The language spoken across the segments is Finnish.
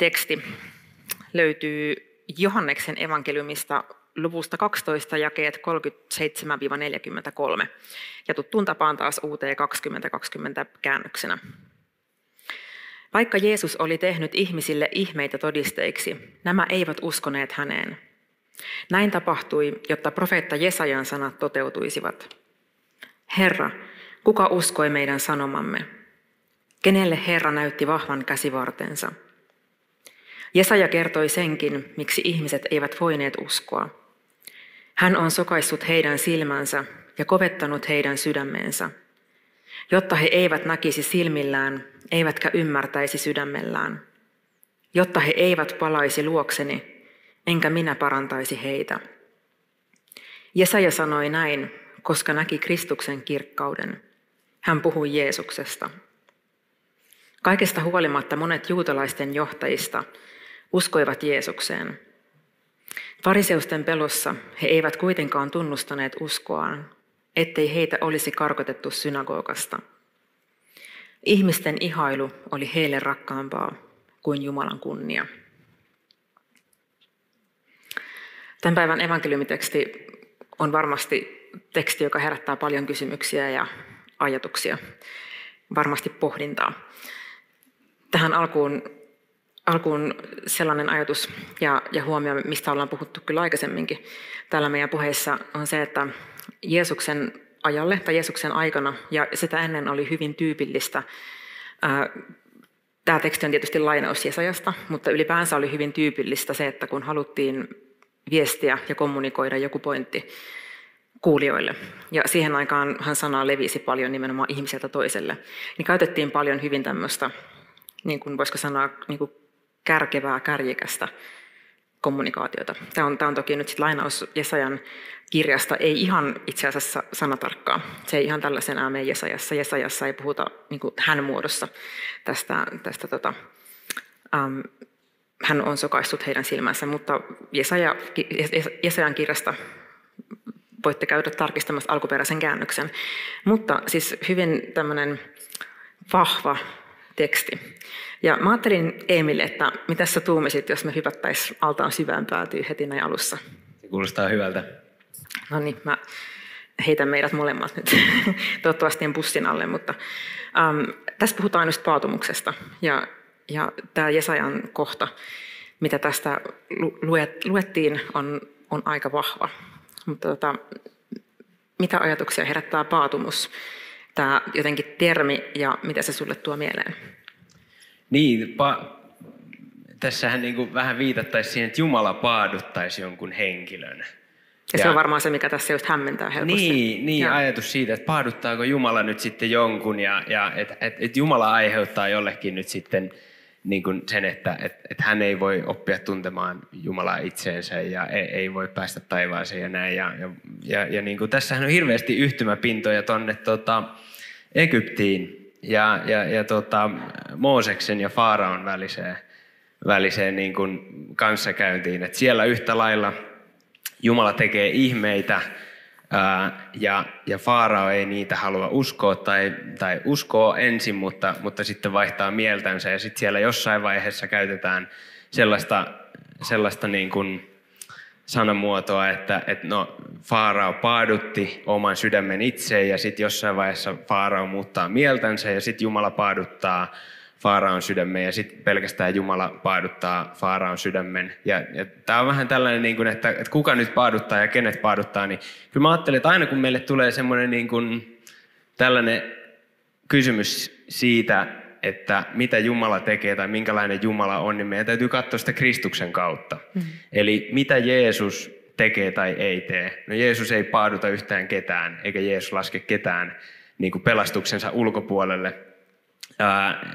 evankeliumiteksti löytyy Johanneksen evankeliumista luvusta 12 jakeet 37-43 ja tuttuun tapaan taas UT 2020 käännöksenä. Vaikka Jeesus oli tehnyt ihmisille ihmeitä todisteiksi, nämä eivät uskoneet häneen. Näin tapahtui, jotta profeetta Jesajan sanat toteutuisivat. Herra, kuka uskoi meidän sanomamme? Kenelle Herra näytti vahvan käsivartensa? Jesaja kertoi senkin, miksi ihmiset eivät voineet uskoa. Hän on sokaissut heidän silmänsä ja kovettanut heidän sydämensä, jotta he eivät näkisi silmillään, eivätkä ymmärtäisi sydämellään, jotta he eivät palaisi luokseni, enkä minä parantaisi heitä. Jesaja sanoi näin, koska näki Kristuksen kirkkauden. Hän puhui Jeesuksesta. Kaikesta huolimatta monet juutalaisten johtajista uskoivat Jeesukseen. Fariseusten pelossa he eivät kuitenkaan tunnustaneet uskoaan, ettei heitä olisi karkotettu synagogasta. Ihmisten ihailu oli heille rakkaampaa kuin Jumalan kunnia. Tämän päivän evankeliumiteksti on varmasti teksti, joka herättää paljon kysymyksiä ja ajatuksia, varmasti pohdintaa. Tähän alkuun, alkuun sellainen ajatus ja, ja huomio, mistä ollaan puhuttu kyllä aikaisemminkin täällä meidän puheissa, on se, että Jeesuksen ajalle tai Jeesuksen aikana, ja sitä ennen oli hyvin tyypillistä, Tämä teksti on tietysti lainaus Jesajasta, mutta ylipäänsä oli hyvin tyypillistä se, että kun haluttiin viestiä ja kommunikoida joku pointti kuulijoille, ja siihen aikaan hän sanaa levisi paljon nimenomaan ihmiseltä toiselle, niin käytettiin paljon hyvin tämmöistä niin kuin voisiko sanoa, niin kuin kärkevää, kärjikästä kommunikaatiota. Tämä on, tämä on toki nyt sit lainaus Jesajan kirjasta, ei ihan itse asiassa sanatarkkaa. Se ei ihan tällaisena mene Jesajassa. Jesajassa ei puhuta niin hän muodossa tästä, tästä tota, ähm, hän on sokaissut heidän silmänsä, mutta Jesaja, Jesajan kirjasta voitte käydä tarkistamassa alkuperäisen käännöksen. Mutta siis hyvin tämmöinen vahva teksti. Ja mä ajattelin Emil, että mitä sä tuumisit, jos me hypättäisiin altaan syvään päätyy heti näin alussa? Se kuulostaa hyvältä. No niin, mä heitän meidät molemmat nyt toivottavasti en bussin alle, mutta ähm, tässä puhutaan just paatumuksesta. Ja, ja tämä Jesajan kohta, mitä tästä luet, luettiin, on, on aika vahva. Mutta tota, mitä ajatuksia herättää paatumus? Tämä jotenkin termi ja mitä se sulle tuo mieleen? Niin, pa- tässähän niin kuin vähän viitattaisiin siihen, että Jumala paaduttaisi jonkun henkilön. Ja, ja se on varmaan se, mikä tässä just hämmentää helposti. Niin, niin ajatus siitä, että paaduttaako Jumala nyt sitten jonkun ja, ja että et, et Jumala aiheuttaa jollekin nyt sitten niin kuin sen, että et, et hän ei voi oppia tuntemaan Jumalaa itseensä ja ei, ei voi päästä taivaaseen ja näin. Ja, ja, ja, ja niin kuin tässähän on hirveästi yhtymäpintoja tuonne tota, Egyptiin ja, ja, ja tota, Mooseksen ja Faaraon väliseen, väliseen niin kuin kanssakäyntiin. Et siellä yhtä lailla Jumala tekee ihmeitä ja, ja Faarao ei niitä halua uskoa tai, tai uskoo ensin, mutta, mutta sitten vaihtaa mieltänsä. Ja sitten siellä jossain vaiheessa käytetään sellaista, sellaista niin kuin, sanamuotoa, että, että no, Faarao paadutti oman sydämen itseen ja sitten jossain vaiheessa Faarao muuttaa mieltänsä ja sitten Jumala paaduttaa Faaraon sydämen ja sitten pelkästään Jumala paaduttaa Faaraon sydämen. Ja, ja tämä on vähän tällainen, niin kuin, että, että kuka nyt paaduttaa ja kenet paaduttaa, niin kyllä mä ajattelen, että aina kun meille tulee semmoinen niin kuin, tällainen kysymys siitä, että mitä Jumala tekee tai minkälainen Jumala on, niin meidän täytyy katsoa sitä Kristuksen kautta. Mm. Eli mitä Jeesus tekee tai ei tee. No Jeesus ei paaduta yhtään ketään, eikä Jeesus laske ketään niin kuin pelastuksensa ulkopuolelle. Ää,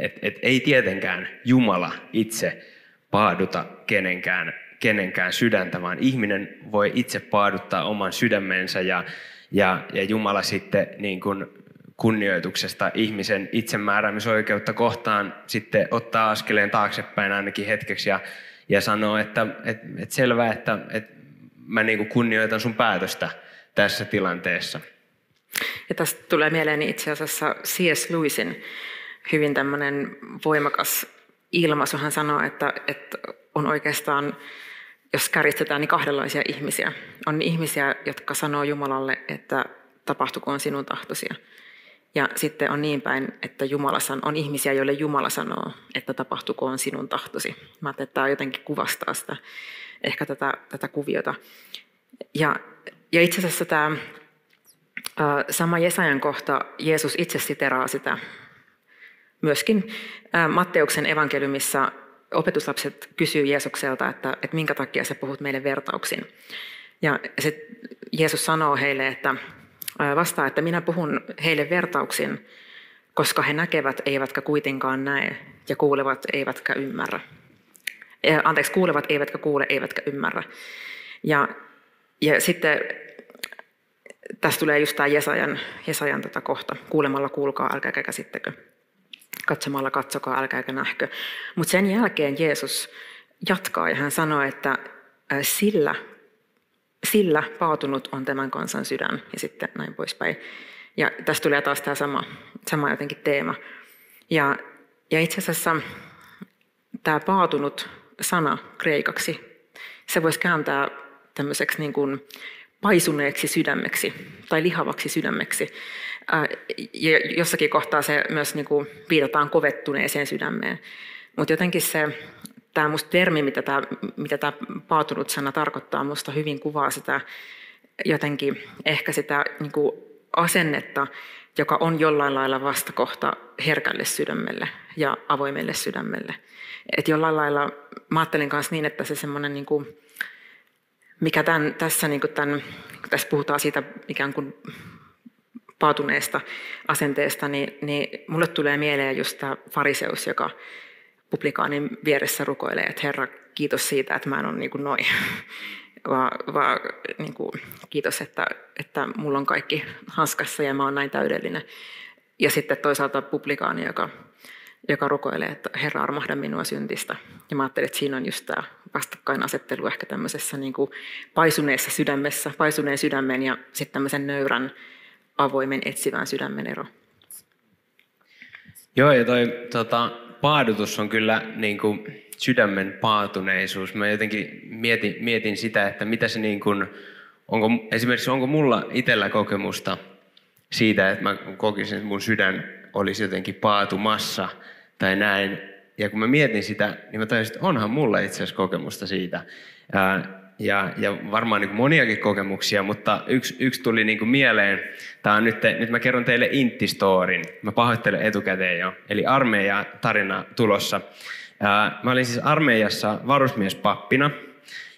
et, et ei tietenkään Jumala itse paaduta kenenkään, kenenkään sydäntä, vaan ihminen voi itse paaduttaa oman sydämensä ja, ja, ja Jumala sitten niin kuin kunnioituksesta ihmisen itsemääräämisoikeutta kohtaan sitten ottaa askeleen taaksepäin ainakin hetkeksi ja, ja sanoo, että et, et selvä, että et mä niin kuin kunnioitan sun päätöstä tässä tilanteessa. Ja tästä tulee mieleen itse asiassa C.S. Lewisin hyvin tämmöinen voimakas ilmaisu. Hän sanoo, että, että on oikeastaan, jos kärjistetään, niin kahdenlaisia ihmisiä. On ihmisiä, jotka sanoo Jumalalle, että tapahtukoon sinun tahtosia. Ja sitten on niin päin, että Jumala san, on ihmisiä, joille Jumala sanoo, että tapahtukoon sinun tahtosi. Mä ajattelin, että tämä jotenkin kuvastaa sitä, ehkä tätä, tätä kuviota. Ja, ja itse asiassa tämä sama Jesajan kohta, Jeesus itse siteraa sitä myöskin Matteuksen evankeliumissa opetuslapset kysyy Jeesukselta, että, että minkä takia sä puhut meille vertauksin. Ja Jeesus sanoo heille, että vastaa, että minä puhun heille vertauksin, koska he näkevät eivätkä kuitenkaan näe ja kuulevat eivätkä ymmärrä. Anteeksi, kuulevat eivätkä kuule eivätkä ymmärrä. Ja, ja sitten tässä tulee just tämä Jesajan, Jesajan tota kohta. Kuulemalla kuulkaa, älkääkä käsittekö. Katsomalla katsokaa, älkääkä nähkö. Mutta sen jälkeen Jeesus jatkaa ja hän sanoo, että sillä, sillä paatunut on tämän kansan sydän ja sitten näin poispäin. Ja tässä tulee taas tämä sama, sama jotenkin teema. Ja, ja itse asiassa tämä paatunut sana kreikaksi, se voisi kääntää tämmöiseksi niin kuin paisuneeksi sydämeksi tai lihavaksi sydämeksi. Ja jossakin kohtaa se myös niin kuin viitataan kovettuneeseen sydämeen. Mutta jotenkin se, tämä musta termi, mitä tämä, mitä tämä paatunut sana tarkoittaa, musta hyvin kuvaa sitä jotenkin ehkä sitä niin kuin asennetta, joka on jollain lailla vastakohta herkälle sydämelle ja avoimelle sydämelle. Että jollain lailla, mä ajattelin kanssa niin, että se semmoinen niin kuin, mikä tämän, tässä, niin tämän, tässä puhutaan siitä ikään kuin paatuneesta asenteesta, niin, niin mulle tulee mieleen just tämä fariseus, joka publikaanin vieressä rukoilee, että Herra, kiitos siitä, että mä en ole niin kuin noin. vaan va, niin kuin, kiitos, että, että mulla on kaikki hanskassa ja mä oon näin täydellinen. Ja sitten toisaalta publikaani, joka joka rukoilee, että Herra armahda minua syntistä. Ja mä ajattelin, että siinä on just tämä vastakkainasettelu ehkä tämmöisessä niin kuin paisuneessa sydämessä, paisuneen sydämen ja sitten tämmöisen nöyrän, avoimen, etsivän sydämen ero. Joo, ja toi tota, paadutus on kyllä niin kuin sydämen paatuneisuus. Mä jotenkin mietin, mietin sitä, että mitä se niin kuin, onko, esimerkiksi onko mulla itsellä kokemusta siitä, että mä kokisin, että mun sydän olisi jotenkin paatumassa – tai näin. Ja kun mä mietin sitä, niin mä tajusin, että onhan mulla itse asiassa kokemusta siitä. Ja, ja varmaan niin moniakin kokemuksia, mutta yksi, yksi tuli niin kuin mieleen. Tämä on nyt, nyt mä kerron teille Intti-storin. Mä pahoittelen etukäteen jo. Eli armeija tarina tulossa. Mä olin siis armeijassa varusmiespappina.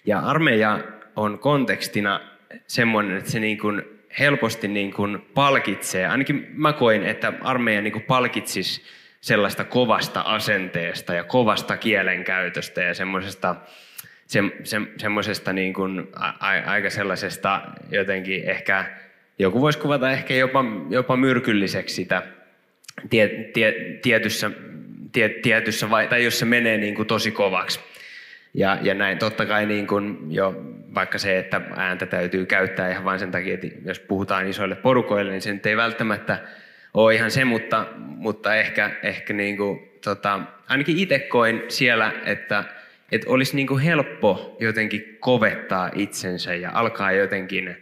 Ja armeija on kontekstina semmoinen, että se niin kuin helposti niin kuin palkitsee. Ainakin mä koin, että armeija niin kuin palkitsisi sellaista kovasta asenteesta ja kovasta kielenkäytöstä ja semmoisesta se, se, semmoisesta niin kuin a, aika sellaisesta jotenkin ehkä, joku voisi kuvata ehkä jopa, jopa myrkylliseksi sitä tie, tie, tietyssä, tie, tietyssä vai, tai jos se menee niin kuin tosi kovaksi. Ja, ja näin totta kai niin kuin jo vaikka se, että ääntä täytyy käyttää ihan vain sen takia, että jos puhutaan isoille porukoille, niin se nyt ei välttämättä ole ihan se, mutta, mutta ehkä, ehkä niin kuin, tota, ainakin itse koin siellä, että, että olisi niin kuin helppo jotenkin kovettaa itsensä ja alkaa jotenkin,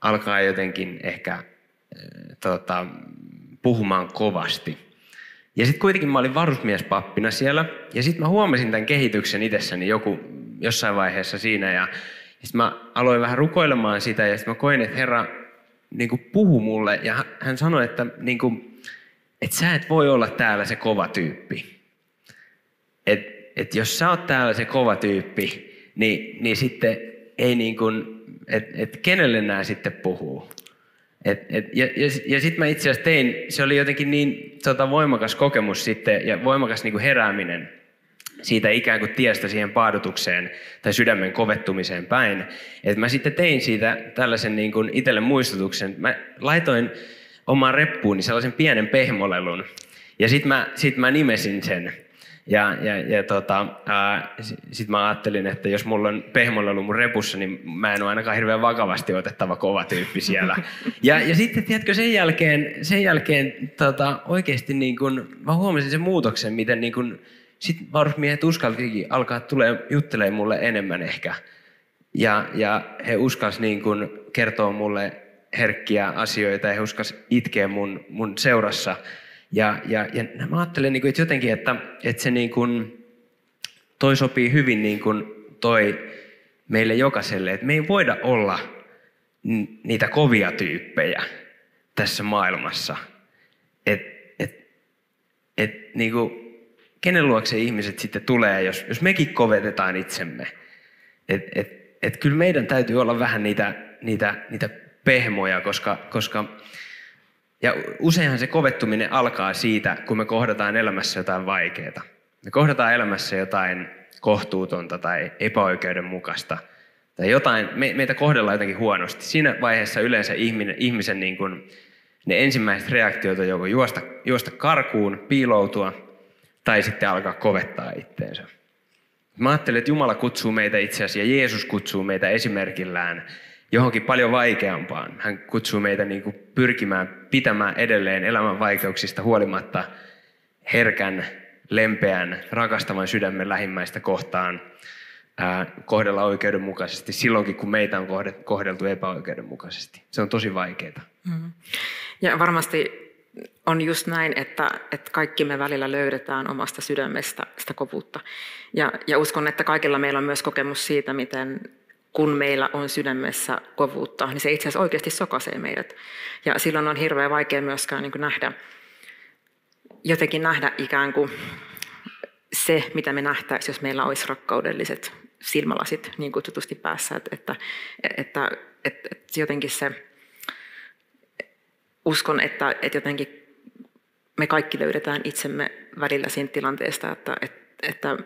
alkaa jotenkin ehkä äh, tota, puhumaan kovasti. Ja sitten kuitenkin mä olin varusmiespappina siellä, ja sitten mä huomasin tämän kehityksen itsessäni joku, jossain vaiheessa siinä, ja sitten mä aloin vähän rukoilemaan sitä, ja sitten mä koin, että Herra, niin puhu mulle ja hän sanoi, että, niin kuin, että sä et voi olla täällä se kova tyyppi. Et, et jos sä oot täällä se kova tyyppi, niin, niin sitten ei niin kuin, että et kenelle nämä sitten puhuu. Et, et, ja ja, ja sitten mä itse asiassa tein, se oli jotenkin niin tota, voimakas kokemus sitten ja voimakas niin kuin herääminen siitä ikään kuin tiestä siihen paadutukseen tai sydämen kovettumiseen päin. Että mä sitten tein siitä tällaisen niin kuin itselle muistutuksen. Mä laitoin omaan reppuuni sellaisen pienen pehmolelun ja sitten mä, sit mä nimesin sen. Ja, ja, ja tota, sitten mä ajattelin, että jos mulla on pehmolelu mun repussa, niin mä en ole ainakaan hirveän vakavasti otettava kova tyyppi siellä. Ja, ja sitten, tiedätkö, sen jälkeen, sen jälkeen tota, oikeasti niin kun, mä huomasin sen muutoksen, miten niin kun, sit varusmiehet uskaltikin alkaa tulee juttelemaan mulle enemmän ehkä. Ja, ja he uskas niin kun kertoa mulle herkkiä asioita ja he uskas itkeä mun, mun seurassa. Ja, ja, ja mä ajattelen, niin että jotenkin, että, että se niin kuin, toi sopii hyvin niin kuin toi meille jokaiselle, että me ei voida olla niitä kovia tyyppejä tässä maailmassa. Et, et, et, niin kuin, kenen luokse ihmiset sitten tulee, jos, jos mekin kovetetaan itsemme. Et, et, et kyllä meidän täytyy olla vähän niitä, niitä, niitä pehmoja, koska, koska ja useinhan se kovettuminen alkaa siitä, kun me kohdataan elämässä jotain vaikeaa. Me kohdataan elämässä jotain kohtuutonta tai epäoikeudenmukaista. Tai jotain, me, meitä kohdellaan jotenkin huonosti. Siinä vaiheessa yleensä ihminen, ihmisen niin kuin, ne ensimmäiset reaktiot on joko juosta, juosta karkuun, piiloutua tai sitten alkaa kovettaa itteensä. Mä ajattelen, että Jumala kutsuu meitä itse asiassa ja Jeesus kutsuu meitä esimerkillään johonkin paljon vaikeampaan. Hän kutsuu meitä niin kuin pyrkimään pitämään edelleen elämän vaikeuksista huolimatta herkän, lempeän, rakastavan sydämen lähimmäistä kohtaan ää, kohdella oikeudenmukaisesti silloinkin, kun meitä on kohdeltu epäoikeudenmukaisesti. Se on tosi vaikeaa. Mm. Ja varmasti on just näin, että, että kaikki me välillä löydetään omasta sydämestä sitä kovuutta. Ja, ja uskon, että kaikilla meillä on myös kokemus siitä, miten kun meillä on sydämessä kovuutta, niin se itse asiassa oikeasti sokaisee meidät. Ja silloin on hirveän vaikea myöskään niin kuin nähdä, jotenkin nähdä ikään kuin se, mitä me nähtäisiin, jos meillä olisi rakkaudelliset silmälasit niin kutsutusti päässä. Että, että, että, että, että jotenkin se, uskon, että, että jotenkin me kaikki löydetään itsemme välillä siinä tilanteesta, että, että, että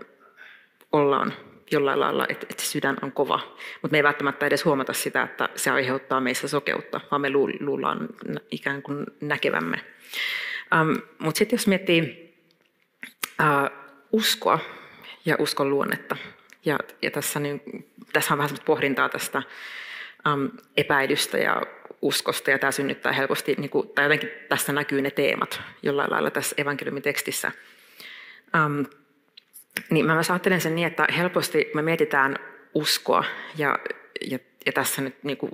ollaan jollain lailla, että, että sydän on kova. Mutta me ei välttämättä edes huomata sitä, että se aiheuttaa meissä sokeutta, vaan me luullaan ikään kuin näkevämme. Ähm, Mutta sitten jos miettii äh, uskoa ja uskon luonnetta, ja, ja tässä, niin, tässä on vähän pohdintaa tästä ähm, epäilystä ja uskosta, ja tämä synnyttää helposti, niin kuin, tai jotenkin tässä näkyy ne teemat jollain lailla tässä evankeliumitekstissä. Ähm, niin mä myös ajattelen sen niin, että helposti me mietitään uskoa ja, ja, ja tässä nyt niin kuin,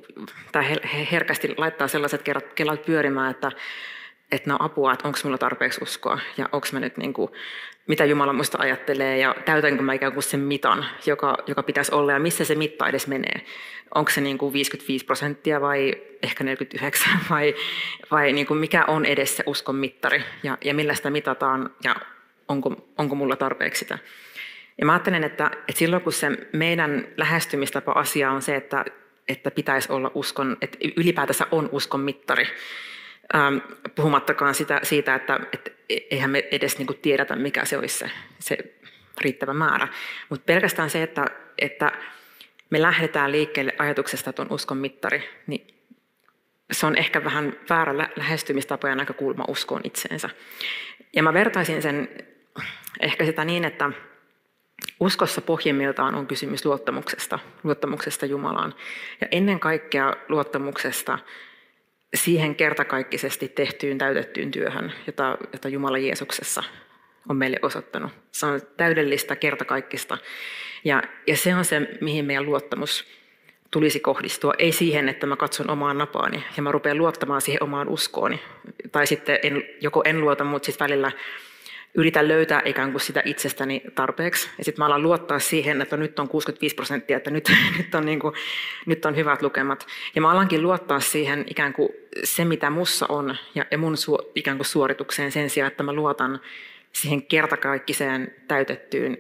tämä herkästi laittaa sellaiset kerrat, kellat pyörimään, että, että no apua, että onko minulla tarpeeksi uskoa ja onko mä nyt niin kuin, mitä Jumala musta ajattelee ja täytänkö mä ikään kuin sen mitan, joka, joka pitäisi olla ja missä se mitta edes menee. Onko se niin kuin 55 prosenttia vai ehkä 49 vai, vai niin kuin mikä on edes se uskon mittari ja, ja millä sitä mitataan ja onko, onko mulla tarpeeksi sitä. Ja mä ajattelen, että, että silloin kun se meidän lähestymistapa asia on se, että, että pitäisi olla uskon, että ylipäätänsä on uskon mittari, ähm, puhumattakaan sitä, siitä, että, että eihän me edes niin kuin tiedetä, mikä se olisi se, se riittävä määrä. Mutta pelkästään se, että, että me lähdetään liikkeelle ajatuksesta, että on uskon mittari, niin se on ehkä vähän väärä lähestymistapa ja näkökulma uskoon itseensä. Ja mä vertaisin sen ehkä sitä niin, että uskossa pohjimmiltaan on kysymys luottamuksesta, luottamuksesta Jumalaan. Ja ennen kaikkea luottamuksesta siihen kertakaikkisesti tehtyyn täytettyyn työhön, jota, jota Jumala Jeesuksessa on meille osoittanut. Se on täydellistä, kertakaikkista. Ja, ja se on se, mihin meidän luottamus tulisi kohdistua. Ei siihen, että mä katson omaan napaani ja mä rupean luottamaan siihen omaan uskooni. Tai sitten en, joko en luota, mutta sitten välillä yritän löytää ikään kuin sitä itsestäni tarpeeksi. Ja sitten mä alan luottaa siihen, että nyt on 65 prosenttia, että nyt, nyt, on, niin kuin, nyt on hyvät lukemat. Ja mä alankin luottaa siihen ikään kuin se, mitä mussa on ja, mun su, ikään kuin suoritukseen sen sijaan, että mä luotan siihen kertakaikkiseen täytettyyn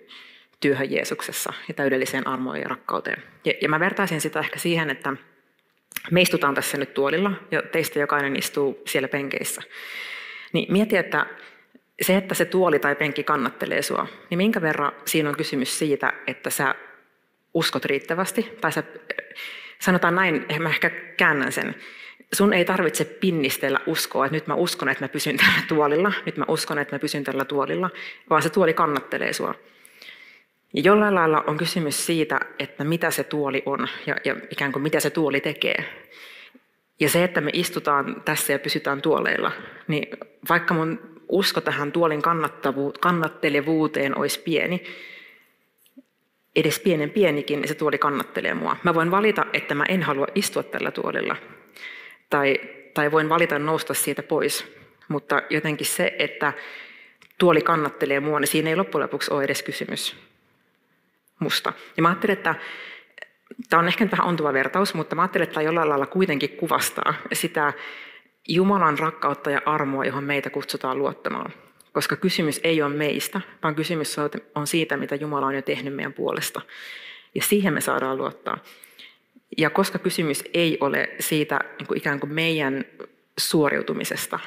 työhön Jeesuksessa ja täydelliseen armoon ja rakkauteen. Ja, ja mä vertaisin sitä ehkä siihen, että, Me istutaan tässä nyt tuolilla ja teistä jokainen istuu siellä penkeissä. Niin mieti, että se, että se tuoli tai penkki kannattelee sua, niin minkä verran siinä on kysymys siitä, että sä uskot riittävästi, tai sä, sanotaan näin, mä ehkä käännän sen, sun ei tarvitse pinnistellä uskoa, että nyt mä uskon, että mä pysyn tällä tuolilla, nyt mä uskon, että mä pysyn tällä tuolilla, vaan se tuoli kannattelee sua. Ja jollain lailla on kysymys siitä, että mitä se tuoli on ja, ja ikään kuin mitä se tuoli tekee. Ja se, että me istutaan tässä ja pysytään tuoleilla, niin vaikka mun usko tähän tuolin kannattelevuuteen olisi pieni, edes pienen pienikin, niin se tuoli kannattelee mua. Mä voin valita, että mä en halua istua tällä tuolilla. Tai, tai voin valita nousta siitä pois. Mutta jotenkin se, että tuoli kannattelee mua, niin siinä ei loppujen lopuksi ole edes kysymys musta. Ja mä ajattelin, että tämä on ehkä vähän ontuva vertaus, mutta mä ajattelin, että tämä jollain lailla kuitenkin kuvastaa sitä Jumalan rakkautta ja armoa, johon meitä kutsutaan luottamaan. Koska kysymys ei ole meistä, vaan kysymys on siitä, mitä Jumala on jo tehnyt meidän puolesta. Ja siihen me saadaan luottaa. Ja koska kysymys ei ole siitä niin kuin ikään kuin meidän suoriutumisesta,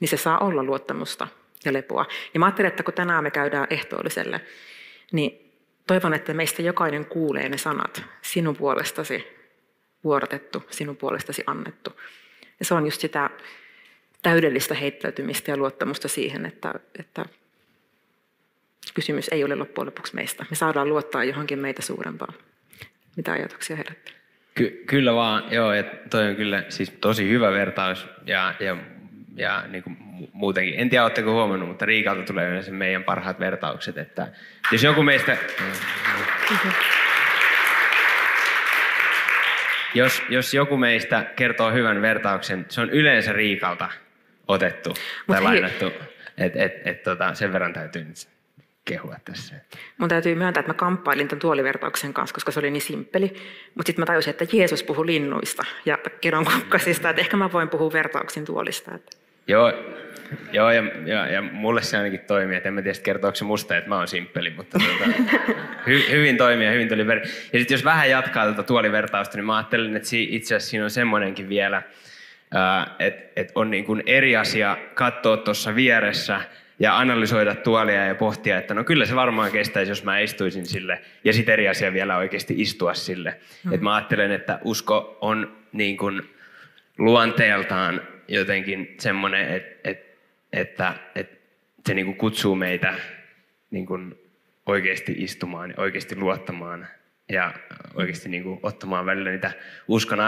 niin se saa olla luottamusta ja lepoa. Ja mä ajattelen, että kun tänään me käydään ehtoolliselle, niin toivon, että meistä jokainen kuulee ne sanat, sinun puolestasi vuorotettu, sinun puolestasi annettu. Ja se on just sitä täydellistä heittäytymistä ja luottamusta siihen, että, että kysymys ei ole loppujen lopuksi meistä. Me saadaan luottaa johonkin meitä suurempaan. Mitä ajatuksia herättää? Ky- kyllä vaan, joo, ja toi on kyllä siis tosi hyvä vertaus ja, ja, ja niin kuin muutenkin. En tiedä, oletteko huomannut, mutta Riikalta tulee yleensä meidän parhaat vertaukset, että jos joku meistä... Jos, jos joku meistä kertoo hyvän vertauksen, se on yleensä Riikalta otettu Mut tai hei. lainattu. Et, et, et, tota, sen verran täytyy nyt kehua tässä. Mun täytyy myöntää, että mä kamppailin tämän tuolivertauksen kanssa, koska se oli niin simppeli. Mutta sitten mä tajusin, että Jeesus puhuu linnuista ja kerron kukkasista, että ehkä mä voin puhua vertauksin tuolista. Että. Joo, joo ja, ja, ja, mulle se ainakin toimii, että en mä tiedä, kertooko se musta, että mä oon simppeli, mutta tuota, hy, hyvin toimii ja hyvin tuli ver... Ja sitten jos vähän jatkaa tätä tuolivertausta, niin mä ajattelen, että itse asiassa siinä on semmoinenkin vielä, että et on niin kuin eri asia katsoa tuossa vieressä ja analysoida tuolia ja pohtia, että no kyllä se varmaan kestäisi, jos mä istuisin sille. Ja sitten eri asia vielä oikeasti istua sille. Mm. Et mä ajattelen, että usko on niin kuin luonteeltaan jotenkin semmoinen, että, että, että, että se niin kutsuu meitä niin oikeasti istumaan, oikeasti luottamaan ja oikeasti niin ottamaan välillä niitä uskon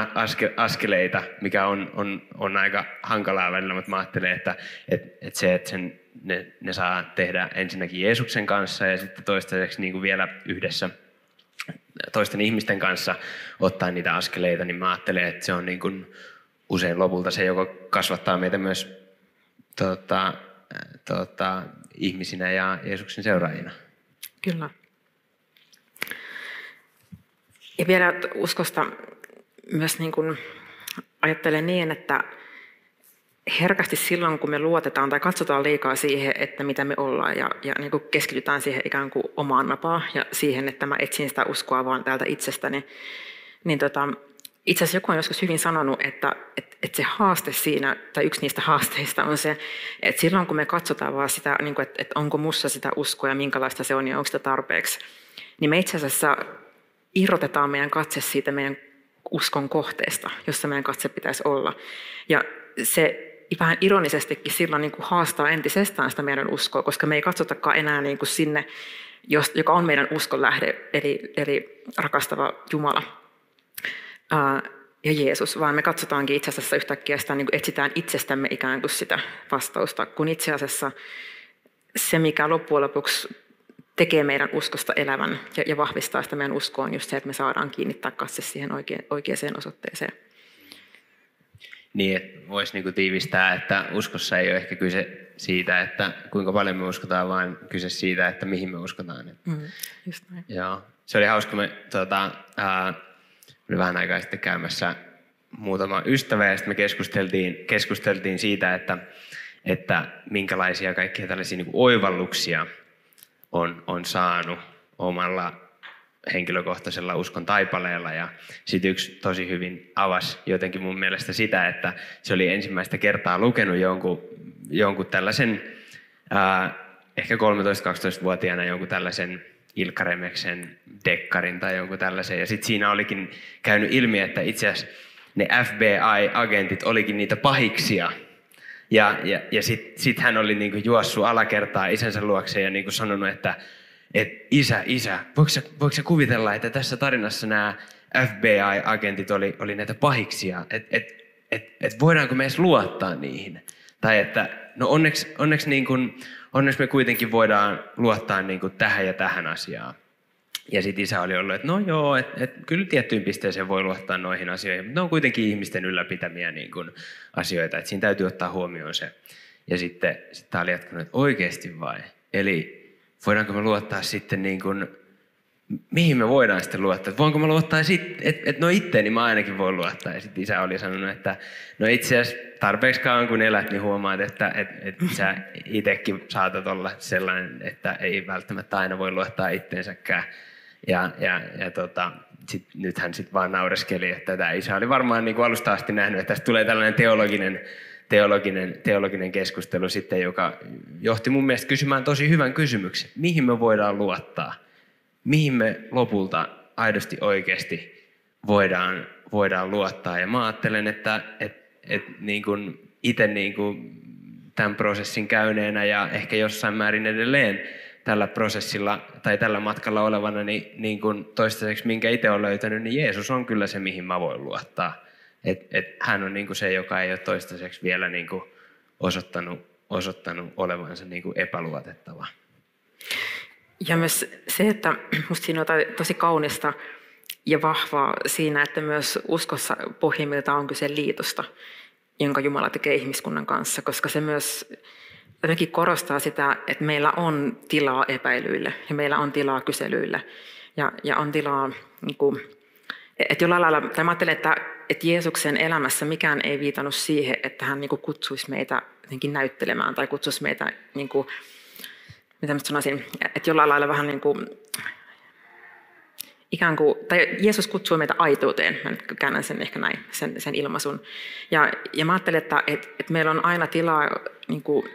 askeleita, mikä on, on, on aika hankalaa välillä, mutta mä ajattelen, että, että, että se, että sen, ne, ne saa tehdä ensinnäkin Jeesuksen kanssa ja sitten toistaiseksi niin vielä yhdessä toisten ihmisten kanssa ottaa niitä askeleita, niin mä ajattelen, että se on niin kuin usein lopulta se, joka kasvattaa meitä myös tota, tota, ihmisinä ja Jeesuksen seuraajina. Kyllä. Ja vielä uskosta myös niin kuin ajattelen niin, että herkästi silloin, kun me luotetaan tai katsotaan liikaa siihen, että mitä me ollaan ja, ja niin kuin keskitytään siihen ikään kuin omaan napaan ja siihen, että mä etsin sitä uskoa vaan täältä itsestäni, niin tota, itse asiassa joku on joskus hyvin sanonut, että, että, että se haaste siinä, tai yksi niistä haasteista on se, että silloin kun me katsotaan vaan sitä, niin kuin, että, että onko mussa sitä uskoa ja minkälaista se on ja onko sitä tarpeeksi, niin me itse asiassa irrotetaan meidän katse siitä meidän uskon kohteesta, jossa meidän katse pitäisi olla. Ja se vähän ironisestikin silloin niin kuin haastaa entisestään sitä meidän uskoa, koska me ei katsotakaan enää niin kuin sinne, joka on meidän uskon lähde, eli, eli rakastava Jumala ja Jeesus, vaan me katsotaankin itse asiassa yhtäkkiä sitä, niin kuin etsitään itsestämme ikään kuin sitä vastausta, kun itse asiassa se, mikä loppujen lopuksi tekee meidän uskosta elävän ja, ja vahvistaa sitä meidän uskoa, on just se, että me saadaan kiinnittää katse siihen oikea, oikeaan osoitteeseen. Niin, että voisi niinku tiivistää, että uskossa ei ole ehkä kyse siitä, että kuinka paljon me uskotaan, vaan kyse siitä, että mihin me uskotaan. Mm, just näin. Joo. Se oli hauska, me tuota, ää, oli vähän aikaa sitten käymässä muutama ystävä ja sitten me keskusteltiin, keskusteltiin siitä, että, että minkälaisia kaikkia tällaisia niin oivalluksia on, on saanut omalla, henkilökohtaisella uskon taipaleella. Ja sitten yksi tosi hyvin avasi jotenkin mun mielestä sitä, että se oli ensimmäistä kertaa lukenut jonkun, jonkun tällaisen, ää, ehkä 13-12-vuotiaana jonkun tällaisen Ilkka Remeksen dekkarin tai jonkun tällaisen. Ja sitten siinä olikin käynyt ilmi, että itse asiassa ne FBI-agentit olikin niitä pahiksia. Ja, ja, ja sitten sit hän oli niinku juossut alakertaa isänsä luokse ja niinku sanonut, että et isä, isä, voiko sä kuvitella, että tässä tarinassa nämä FBI-agentit oli, oli näitä pahiksia, että et, et, et voidaanko me edes luottaa niihin? Tai että no onneksi, onneksi, niin kun, onneksi me kuitenkin voidaan luottaa niin kun tähän ja tähän asiaan. Ja sitten isä oli ollut, että no joo, että et, kyllä tiettyyn pisteeseen voi luottaa noihin asioihin, mutta ne on kuitenkin ihmisten ylläpitämiä niin kun, asioita, että siinä täytyy ottaa huomioon se. Ja sitten sit tämä oli jatkunut, että oikeasti vai? Eli voidaanko me luottaa sitten niin kuin, mihin me voidaan sitten luottaa? Että voinko mä luottaa, että et, no itteeni mä ainakin voin luottaa. Ja sitten isä oli sanonut, että no itse asiassa tarpeeksi kauan kun elät, niin huomaat, että et, et sä itsekin saatat olla sellainen, että ei välttämättä aina voi luottaa itteensäkään. Ja, ja, ja tota, sit, nyt hän sitten vaan naureskeli, että tämä isä oli varmaan niin kuin alusta asti nähnyt, että tästä tulee tällainen teologinen teologinen, teologinen keskustelu sitten, joka johti mun mielestä kysymään tosi hyvän kysymyksen. Mihin me voidaan luottaa? Mihin me lopulta aidosti oikeasti voidaan, voidaan luottaa? Ja mä ajattelen, että et, et niin kuin itse niin kuin tämän prosessin käyneenä ja ehkä jossain määrin edelleen tällä prosessilla tai tällä matkalla olevana, niin, niin kuin toistaiseksi minkä itse olen löytänyt, niin Jeesus on kyllä se, mihin mä voin luottaa. Et, et hän on niin kuin se, joka ei ole toistaiseksi vielä niin kuin osoittanut, osoittanut olevansa niin kuin epäluotettava. Ja myös se, että minusta siinä on tosi kaunista ja vahvaa siinä, että myös uskossa pohjimmiltaan on kyse liitosta, jonka Jumala tekee ihmiskunnan kanssa, koska se myös jotenkin korostaa sitä, että meillä on tilaa epäilyille ja meillä on tilaa kyselyille. Ja, ja on tilaa niin kuin, että jollain lailla, tai mä ajattelen, että, että Jeesuksen elämässä mikään ei viitannut siihen, että hän niin kuin kutsuisi meitä jotenkin näyttelemään tai kutsuisi meitä, niin kuin, mitä mä sanoisin, että jollain lailla vähän niin kuin, ikään kuin, tai Jeesus kutsuu meitä aitouteen, mä nyt käännän sen ehkä näin, sen, sen ilmaisun. Ja, ja mä ajattelen, että, että, että meillä on aina tilaa niin kuin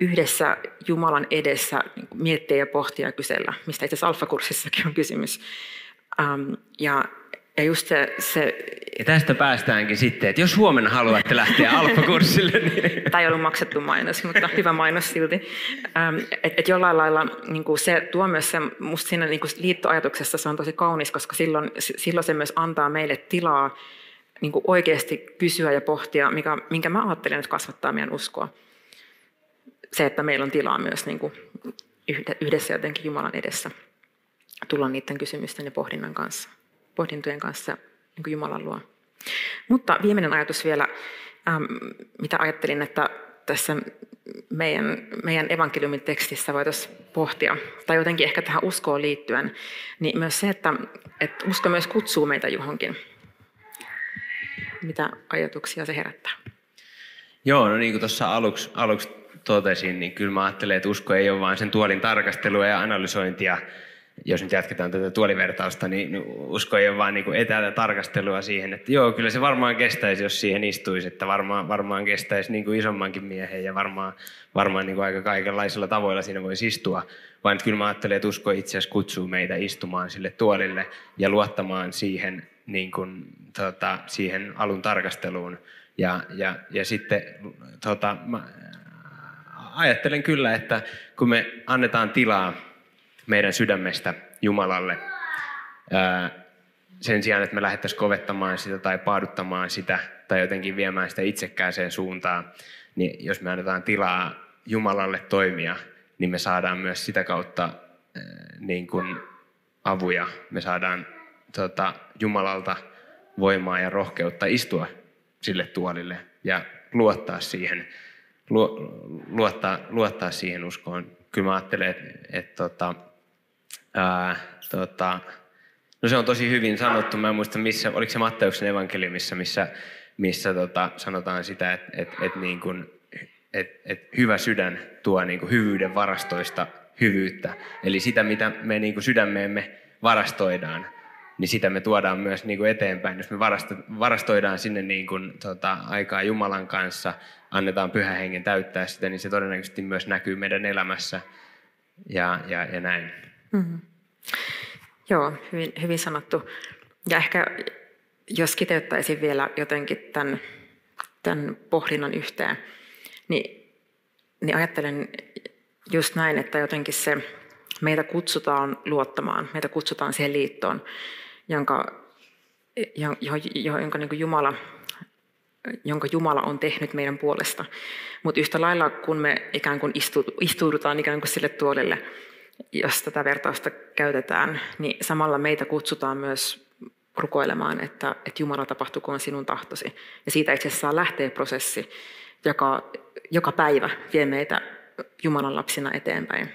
yhdessä Jumalan edessä niin kuin miettiä ja pohtia ja kysellä, mistä itse asiassa alfakurssissakin on kysymys. Um, ja ja just se, se... Ja tästä päästäänkin sitten, että jos huomenna haluatte lähteä alfakurssille, niin... Tämä ei ollut maksettu mainos, mutta hyvä mainos silti. Ähm, että et jollain lailla niin kuin se tuo myös se, musta siinä niin kuin liittoajatuksessa se on tosi kaunis, koska silloin, silloin se myös antaa meille tilaa niin kuin oikeasti kysyä ja pohtia, mikä, minkä mä ajattelen, että kasvattaa meidän uskoa. Se, että meillä on tilaa myös niin kuin yhdessä jotenkin Jumalan edessä tulla niiden kysymysten ja pohdinnan kanssa pohdintojen kanssa niin Jumalan luo. Mutta viimeinen ajatus vielä, ähm, mitä ajattelin, että tässä meidän, meidän evankeliumin tekstissä voitaisiin pohtia, tai jotenkin ehkä tähän uskoon liittyen, niin myös se, että, että usko myös kutsuu meitä johonkin. Mitä ajatuksia se herättää? Joo, no niin kuin tuossa aluksi, aluksi totesin, niin kyllä mä ajattelen, että usko ei ole vain sen tuolin tarkastelua ja analysointia, jos nyt jatketaan tätä tuolivertausta, niin usko ei ole vaan niin etäältä tarkastelua siihen, että joo, kyllä se varmaan kestäisi, jos siihen istuisi, että varmaan, varmaan kestäisi niin kuin isommankin miehen ja varmaan, varmaan niin kuin aika kaikenlaisilla tavoilla siinä voisi istua. Vaan kyllä mä ajattelen, että usko itse asiassa kutsuu meitä istumaan sille tuolille ja luottamaan siihen, niin kuin, tota, siihen alun tarkasteluun. Ja, ja, ja sitten tota, mä ajattelen kyllä, että kun me annetaan tilaa meidän sydämestä Jumalalle. Sen sijaan, että me lähdettäisiin kovettamaan sitä tai paaduttamaan sitä tai jotenkin viemään sitä itsekkääseen suuntaan, niin jos me annetaan tilaa Jumalalle toimia, niin me saadaan myös sitä kautta niin kuin avuja. Me saadaan tota, Jumalalta voimaa ja rohkeutta istua sille tuolille ja luottaa siihen, luottaa, luottaa siihen uskoon. Kyllä mä ajattelen, että, että, että tota, Ää, tota, no se on tosi hyvin sanottu. Mä en muista, missä, oliko se Matteuksen evankeliumissa, missä, missä tota, sanotaan sitä, että et, et niin et, et hyvä sydän tuo niin kuin hyvyyden varastoista hyvyyttä. Eli sitä, mitä me niin kuin sydämeemme varastoidaan, niin sitä me tuodaan myös niin kuin eteenpäin. Jos me varastoidaan sinne niin kuin, tota, aikaa Jumalan kanssa, annetaan pyhän hengen täyttää sitä, niin se todennäköisesti myös näkyy meidän elämässä ja, ja, ja näin. Mm-hmm. Joo, hyvin, hyvin sanottu. Ja ehkä jos kiteyttäisin vielä jotenkin tämän, tämän pohdinnan yhteen, niin, niin ajattelen just näin, että jotenkin se meitä kutsutaan luottamaan, meitä kutsutaan siihen liittoon, jonka, jonka niin Jumala, jonka Jumala on tehnyt meidän puolesta. Mutta yhtä lailla, kun me ikään kuin istuudutaan ikään kuin sille tuolille, jos tätä vertausta käytetään, niin samalla meitä kutsutaan myös rukoilemaan, että, että Jumala tapahtukoon sinun tahtosi. Ja siitä itse asiassa lähtee prosessi, joka joka päivä vie meitä Jumalan lapsina eteenpäin.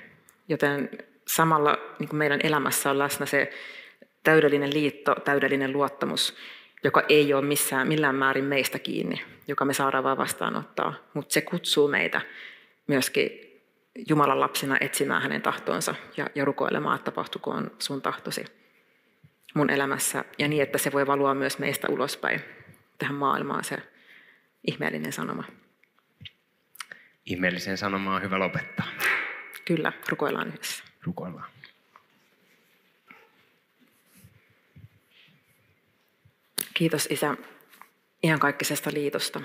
Joten samalla niin meidän elämässä on läsnä se täydellinen liitto, täydellinen luottamus, joka ei ole missään, millään määrin meistä kiinni, joka me saadaan vaan vastaanottaa. Mutta se kutsuu meitä myöskin Jumalan lapsina etsimään hänen tahtonsa ja, ja rukoilemaan, että tapahtukoon sun tahtosi mun elämässä. Ja niin, että se voi valua myös meistä ulospäin tähän maailmaan se ihmeellinen sanoma. Ihmeellisen sanomaan on hyvä lopettaa. Kyllä, rukoillaan yhdessä. Rukoillaan. Kiitos Isä ihan kaikkisesta liitosta.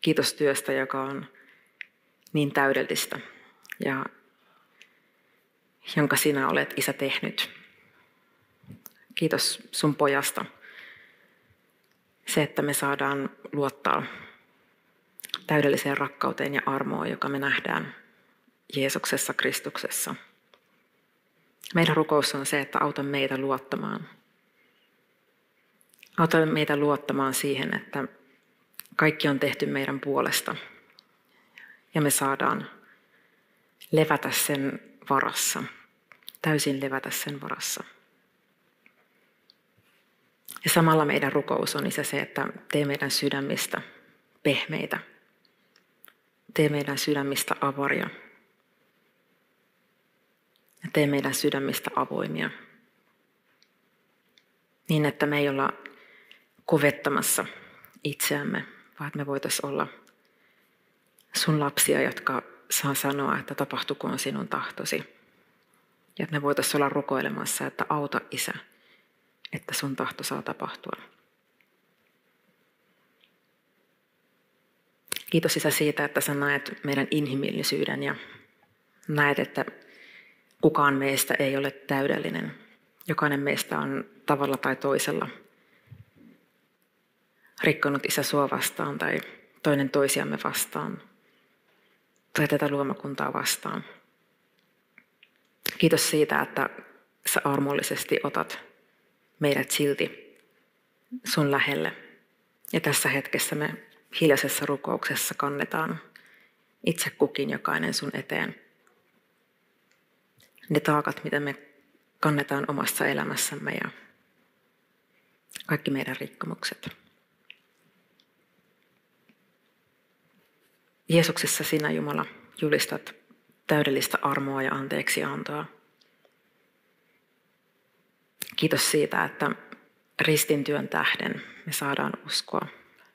Kiitos työstä, joka on niin täydellistä ja jonka sinä olet Isä tehnyt. Kiitos sun pojasta. Se, että me saadaan luottaa täydelliseen rakkauteen ja armoon, joka me nähdään Jeesuksessa, Kristuksessa. Meidän rukous on se, että auta meitä luottamaan. Auta meitä luottamaan siihen, että kaikki on tehty meidän puolesta. Ja me saadaan levätä sen varassa, täysin levätä sen varassa. Ja samalla meidän rukous on isä se, että tee meidän sydämistä pehmeitä. Tee meidän sydämistä avaria. Ja tee meidän sydämistä avoimia. Niin, että me ei olla kovettamassa itseämme, vaan että me voitaisiin olla sun lapsia, jotka saa sanoa, että tapahtukoon sinun tahtosi. Ja että me voitaisiin olla rukoilemassa, että auta isä, että sun tahto saa tapahtua. Kiitos Isä siitä, että sä näet meidän inhimillisyyden ja näet, että kukaan meistä ei ole täydellinen. Jokainen meistä on tavalla tai toisella rikkonut Isä sua vastaan tai toinen toisiamme vastaan tai tätä luomakuntaa vastaan. Kiitos siitä, että sä armollisesti otat meidät silti sun lähelle. Ja tässä hetkessä me hiljaisessa rukouksessa kannetaan itse kukin jokainen sun eteen. Ne taakat, mitä me kannetaan omassa elämässämme ja kaikki meidän rikkomukset. Jeesuksessa sinä, Jumala, julistat täydellistä armoa ja anteeksiantoa. Kiitos siitä, että ristin työn tähden me saadaan uskoa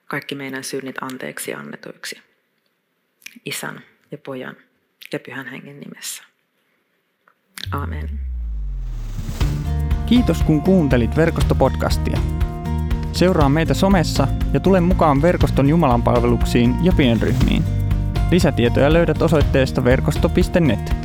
kaikki meidän synnit anteeksi annetuiksi. Isän ja pojan ja pyhän hengen nimessä. Amen. Kiitos kun kuuntelit verkostopodcastia. Seuraa meitä somessa ja tule mukaan verkoston Jumalan palveluksiin ja pienryhmiin. Lisätietoja löydät osoitteesta verkosto.net.